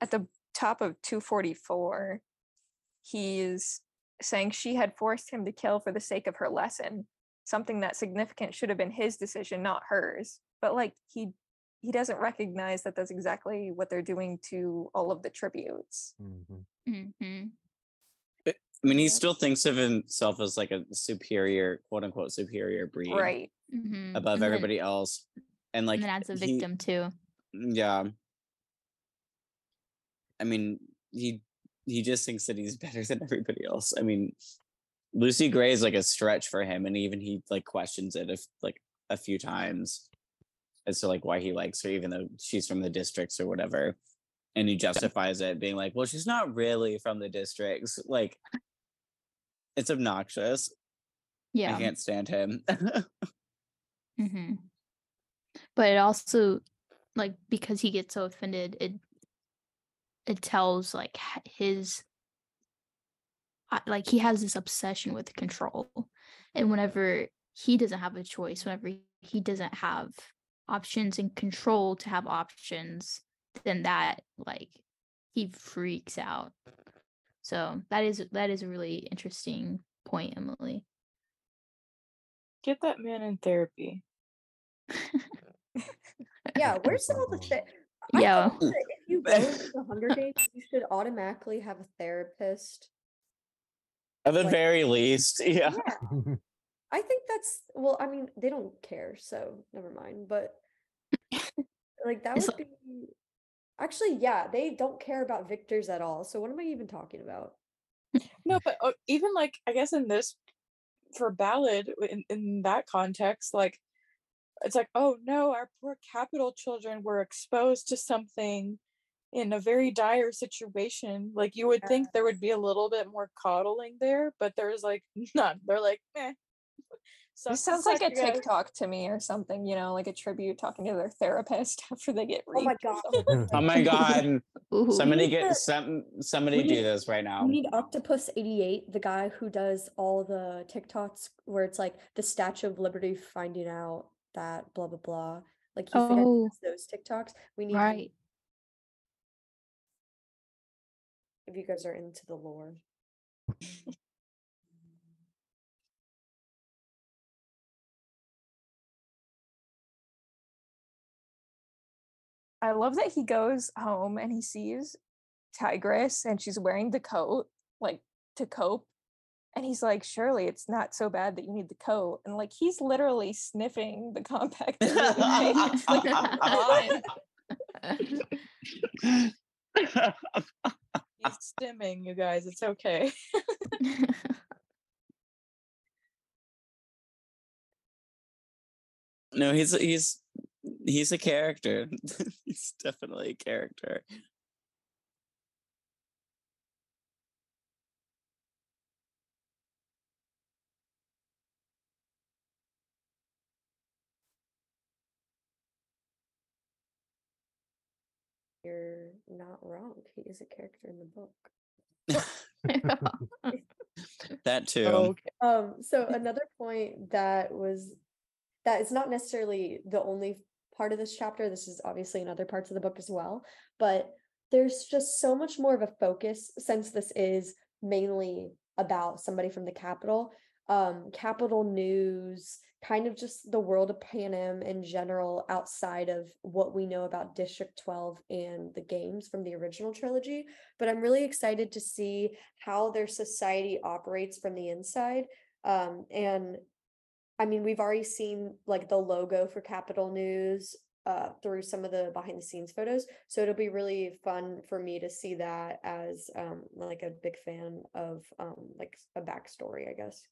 at the top of 244, he's saying she had forced him to kill for the sake of her lesson, something that significant should have been his decision, not hers. But like he he doesn't recognize that that's exactly what they're doing to all of the tributes. Mhm. hmm I mean, he still thinks of himself as, like, a superior, quote unquote, superior breed Right. hmm above everybody else. And, like, and then as a he- victim too. Yeah. I mean, he he just thinks that he's better than everybody else. I mean, Lucy Gray is like a stretch for him, and even he like questions it if like a few times as to like why he likes her, even though she's from the districts or whatever. And he justifies it being like, well, she's not really from the districts. Like, it's obnoxious. Yeah. I can't stand him. hmm But it also, like, because he gets so offended, it it tells like his like he has this obsession with control, and whenever he doesn't have a choice, whenever he doesn't have options and control to have options, then that like he freaks out. So that is that is a really interesting point, Emily. Get that man in therapy. Yeah, where's all the thi- I Yeah. if you go into the Hunger Games, you should automatically have a therapist. At the Like- very least, yeah. Yeah, I think that's well. I mean, they don't care, so never mind. But like that It's would be actually, yeah, they don't care about victors at all. So what am I even talking about? No, but uh, even like I guess in this for ballad in, in that context, like it's like, oh no, our poor Capitol children were exposed to something in a very dire situation. Like you would think there would be a little bit more coddling there, but there's like none. They're like, eh. Suck- This sounds like a you guys." TikTok to me or something, you know, like a tribute talking to their therapist after they get Oh my god! Oh my god. Ooh. Somebody get some somebody we do this right now. We need Octopus eighty eight, the guy who does all the TikToks where it's like the Statue of Liberty finding out that blah blah blah. Like he's the guy Oh. those TikToks. We need him right. if you guys are into the lore. I love that he goes home and he sees Tigress and she's wearing the coat, like to cope. And he's like, surely it's not so bad that you need the coat. And like he's literally sniffing the compact. anyway. It's like, come on. He's stimming, you guys. It's okay. no, he's he's He's a character. He's definitely a character. You're not wrong. He is a character in the book. that too. Okay. Um, so another point that was that is not necessarily the only part of this chapter. This is obviously in other parts of the book as well, but there's just so much more of a focus since this is mainly about somebody from the Capitol. Um, Capitol news, kind of just the world of Panem in general, outside of what we know about District 12 and the games from the original trilogy. But I'm really excited to see how their society operates from the inside. Um, and I mean, we've already seen like the logo for Capitol News uh, through some of the behind the scenes photos. So it'll be really fun for me to see that as um, like a big fan of um, like a backstory, I guess.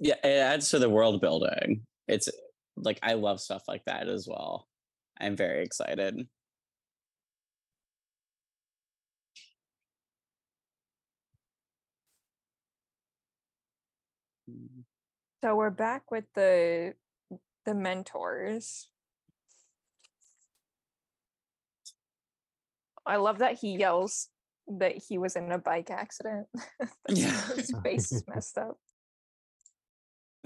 Yeah, it adds to the world building. It's like I love stuff like that as well. I'm very excited. So we're back with the the mentors. I love that he yells that he was in a bike accident. Yeah. His face is messed up.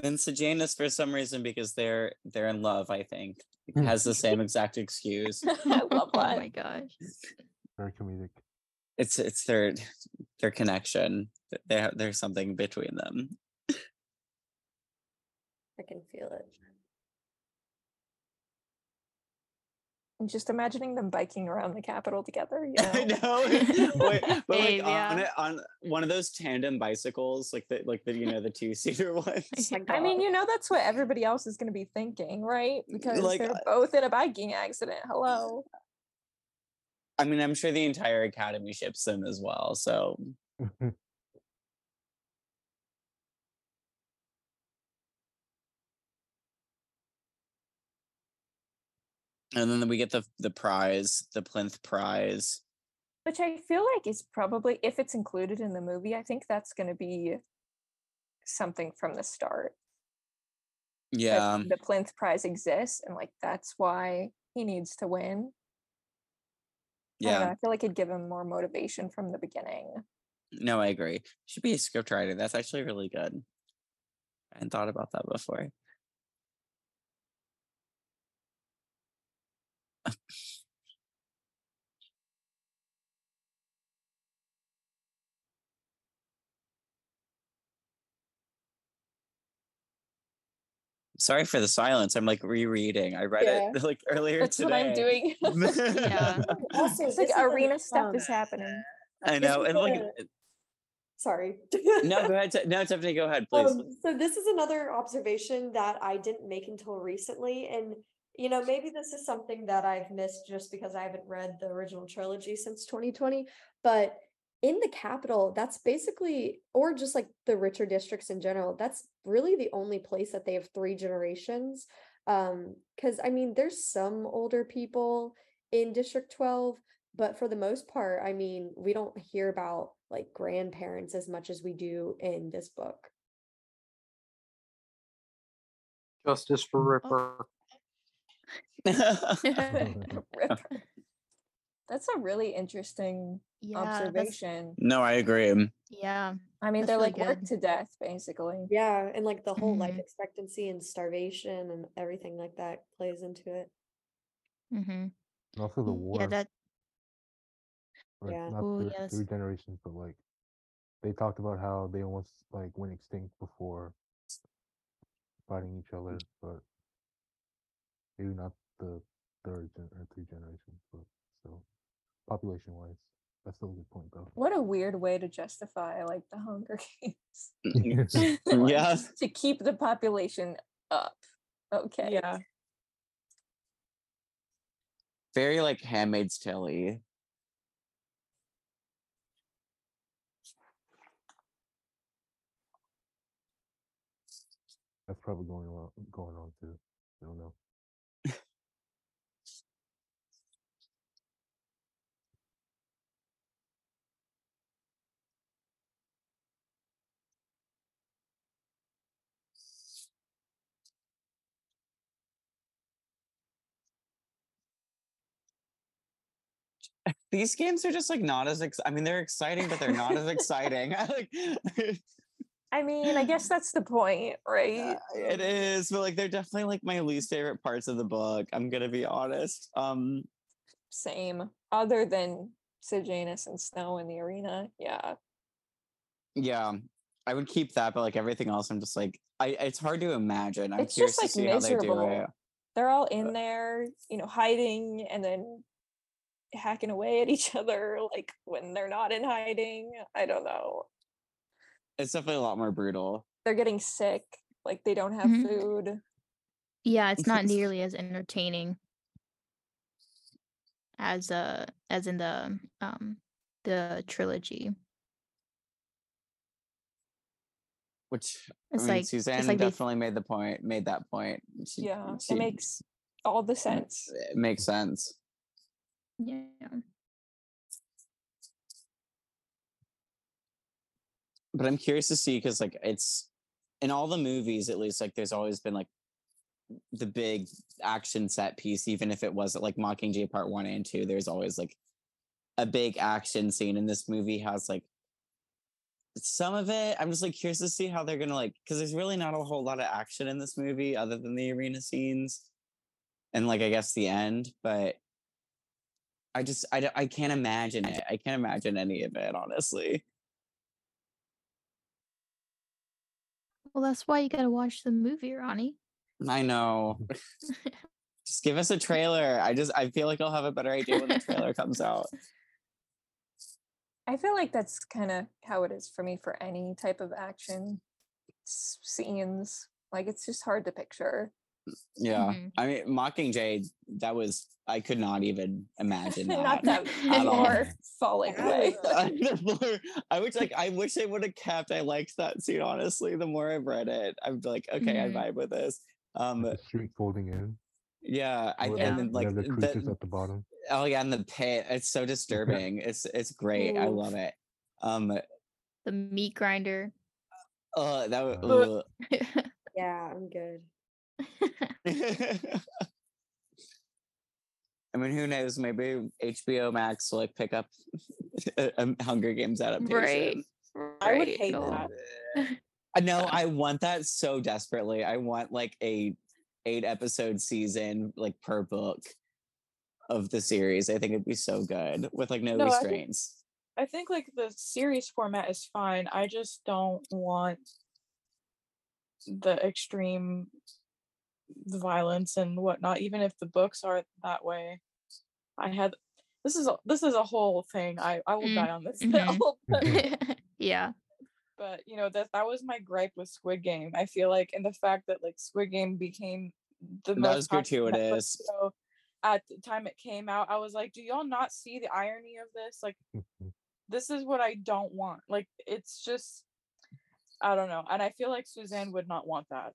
And Sejanus, for some reason, because they're they're in love, I think, hmm. has the same exact excuse. I love oh my gosh. Very comedic. It's it's their their connection. Th- They have, there's something between them. I can feel it. I'm just imagining them biking around the Capitol together. You I know? know. Wait, but like Babe, on yeah. on one of those tandem bicycles, like the like the you know the two seater ones. My I mean, you know, that's what everybody else is going to be thinking, right? Because Like, they're uh, both in a biking accident. Hello. I mean, I'm sure the entire academy ships them as well. So and then we get the the prize, the plinth prize. Which I feel like is probably, if it's included in the movie, I think that's going to be something from the start. Yeah. the plinth prize exists and like that's why he needs to win I know, Yeah. I feel like it'd give him more motivation from the beginning No, I agree. Should be a script writer. That's actually really good. I hadn't thought about that before. Sorry for the silence. I'm like rereading. I read it like earlier that's today. what i'm doing Yeah. Also, it's like this is arena stuff is happening I know, is and like, Sorry. no, go ahead. Ti- No, Tiffany, go ahead, please. Um, so this is another observation that I didn't make until recently, and you know maybe this is something that I've missed just because I haven't read the original trilogy since 2020. But in the Capitol, that's basically, or just like the richer districts in general, that's really the only place that they have three generations. Um, because I mean, there's some older people in District 12, but for the most part, I mean, we don't hear about like grandparents as much as we do in this book. Justice for Ripper. Ripper. that's a really interesting yeah. observation no, I agree. Yeah. i mean that's they're really like worked to death basically Yeah, and like the whole life Mhm. expectancy and starvation and everything like that plays into it. Mm-hmm. And also the war. Yeah, that like, Yeah. Not Ooh, the yes. three generations, but like they talked about how they almost like went extinct before fighting each other, but maybe not the third gen- or three generations, but still population wise, that's still a good point though. what a weird way to justify like the hunger games yeah. to keep the population up okay Yeah. Very like Handmaid's Tale That's probably going on going on too. I don't know. These games are just like not as ex- I mean they're exciting, but they're not as exciting. like, I mean, I guess that's the point, right? uh, it is, but like they're definitely like my least favorite parts of the book. I'm gonna be honest. Um, Same. Other than Sejanus and Snow in the arena. Yeah. yeah, I would keep that, but like everything else, I'm just like I. It's hard to imagine. I'm It's curious just, to like, see how they do miserable. it. They're all in there, you know, hiding and then hacking away at each other like when they're not in hiding. I don't know. It's definitely a lot more brutal. They're getting sick, like they don't have Mhm. food. Yeah, it's not nearly as entertaining as uh as in the um the trilogy. Which It's I mean, like Suzanne it's like they definitely made the point. Made that point. She, Yeah. she- It makes all the sense. it makes sense. Yeah. but I'm curious to see because like it's in all the movies at least like there's always been like the big action set piece even if it wasn't like Mockingjay Part One and Two. There's always like a big action scene, and this movie has like some of it. I'm just like curious to see how they're gonna like because there's really not a whole lot of action in this movie other than the arena scenes and like I guess the end, but. I just I, I can't imagine it. I can't imagine any of it, honestly. Well, that's why you gotta watch the movie, Ronnie. I know. just give us a trailer. I just I feel like I'll have a better idea when the trailer comes out. I feel like that's kind of how it is for me for any type of action scenes. Like it's just hard to picture. Yeah. Mhm. I mean Mockingjay, that was I could not even imagine that. Not that at all. falling away. was- The floor- I wish like I wish they would have kept. I liked that scene honestly. The more I've read it, I'm like, okay, Mhm. I vibe with this. Um the street folding in. yeah, I Yeah. and then like have the the- creatures at the bottom. oh yeah, and the pit. It's so disturbing. it's it's great. I love it. Um the meat grinder. uh that was. Uh, was Yeah, I'm good. I mean, who knows? Maybe HBO Max will like pick up a, a Hunger Games adaptation. Right? I would hate no. that. I know. I want that so desperately. I want like a eight episode season, like per book of the series. I think it'd be so good with like no, No, I think- restraints. I think like the series format is fine. I just don't want the extreme violence and whatnot, even if the books are that way. I had this is a this is a whole thing. I I will Mm, die on this mhm. hill. yeah. but you know that that was my gripe with Squid Game. I feel like and the fact that like Squid Game became the That most gratuitous. show at the time it came out. I was like, do y'all not see the irony of this? Like this is what I don't want. Like it's just I don't know. And I feel like Suzanne would not want that.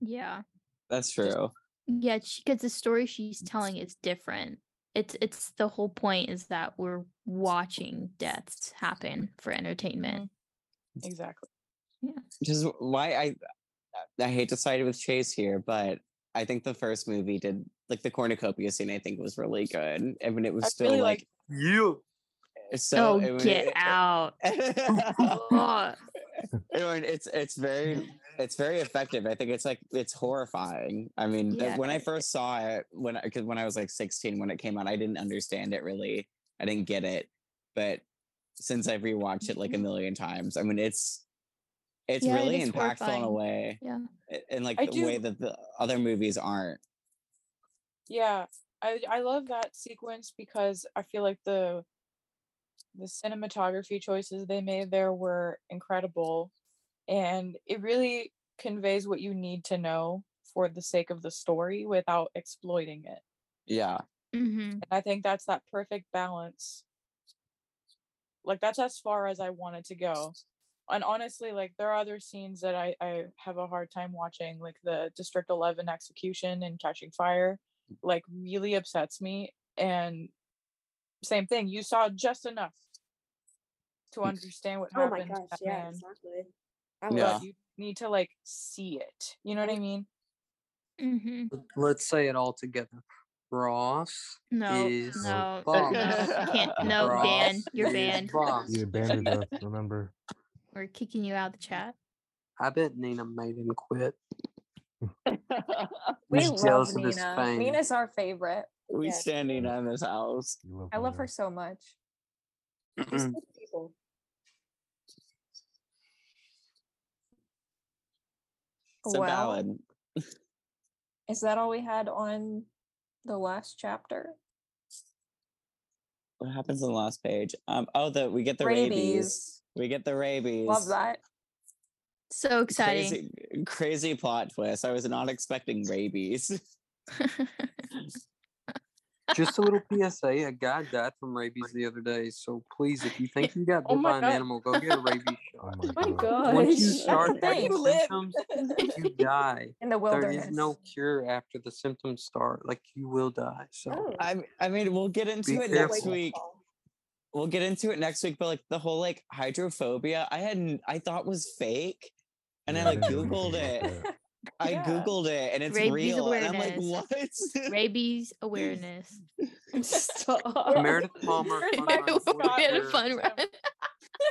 Yeah. That's true. Yeah, because the story she's telling is different. It's it's the whole point is that we're watching deaths happen for entertainment. Mm-hmm. Exactly. Yeah. Which is why I I hate to side with Chase here, but I think the first movie did like the cornucopia scene. I think was really good. I mean, it was I still really like like You. Eh, so. oh, it wa- get it- out. Ugh. I mean, it's it's very it's very effective. I think it's like it's horrifying. I mean, Yeah. when I first saw it, when because when I was like 16 when it came out, I didn't understand it really. I didn't get it, but since I've rewatched it like a mm-hmm. million times, I mean, it's it's Yeah, really impactful in a way, Yeah. in like I the do- way that the other movies aren't. Yeah. I I love that sequence because I feel like the the cinematography choices they made there were incredible and it really conveys what you need to know for the sake of the story without exploiting it. Yeah, hmm And I think that's that perfect balance. Like that's as far as I wanted to go. And honestly, like there are other scenes that I, I have a hard time watching, like the District 11 execution and Catching Fire, like really upsets me. And same thing, you saw just enough to understand what Oh my happened. to gosh, that yeah, man, exactly. I but was Yeah. you need to like see it. You know what I mean? hmm Let's say it all together. Ross No, is no, boss. no, can't. No, Ross Dan, you're is banned. boss. You abandoned us, remember? We're kicking you out of the chat. I bet Nina made him quit. We He's love jealous of his Nina. Nina's our favorite. we Yeah. standing on this house. Love I love Nina. her so much. She's good people. It's a Well, ballad. is that all we had on the last chapter? What happens on the last page? Um. Oh, the we get the rabies. Rabies. We get the rabies. Love that. So exciting. Crazy, crazy plot twist. I was not expecting rabies. Just a little PSA: a guy died from rabies the other day. So please, if you think you got Oh bit my by an God. animal, go get a rabies Oh shot. my my god. God. Once you start the having thing. You symptoms, you die. In the There wilderness. is no cure after the symptoms start. Like you will die. So Oh. I. I mean, we'll get into Be it careful. next week. We'll get into it next week. But like the whole like hydrophobia, I hadn't. I thought was fake, and I like googled it. About that. I Yeah. googled it, and it's Rabies real. And I'm like, awareness. what? Rabies awareness. Stop. Meredith Palmer. Where's fun run we had a fun run.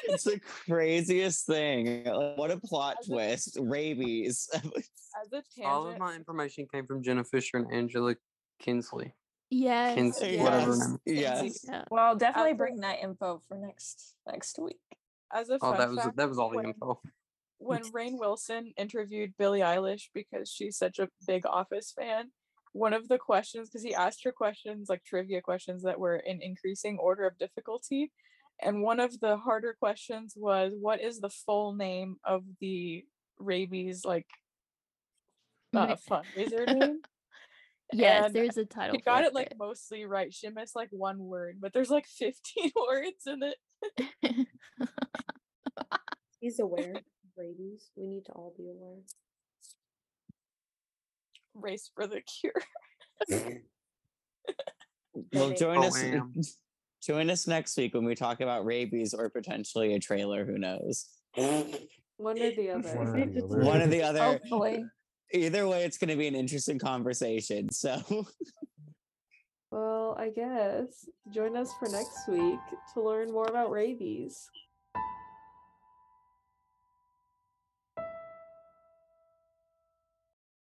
it's the craziest thing. Like, what a plot As a- twist! Rabies. As a All of my information came from Jenna Fischer and Angela Kinsey. Yes. Kins- yes. whatever yes. Yes. Well, definitely As a- bring that info for next next week. as a Oh, fun that was that was all the when, info. When Rainn Wilson interviewed Billie Eilish because she's such a big Office fan, one of the questions because he asked her questions like trivia questions that were in increasing order of difficulty, and one of the harder questions was, "What is the full name of the rabies like uh, fundraiser name?" Yes, And there's a title. She got it like mostly right. She missed like one word, but there's like 15 words in it. He's aware rabies. We need to all be aware. Race for the cure. Well, join Oh, us. am. Join us next week when we talk about rabies or potentially a trailer. Who knows? One or the other. or the other. One or the other. Hopefully. Either way, it's going to be an interesting conversation. So, Well, I guess join us for next week to learn more about rabies.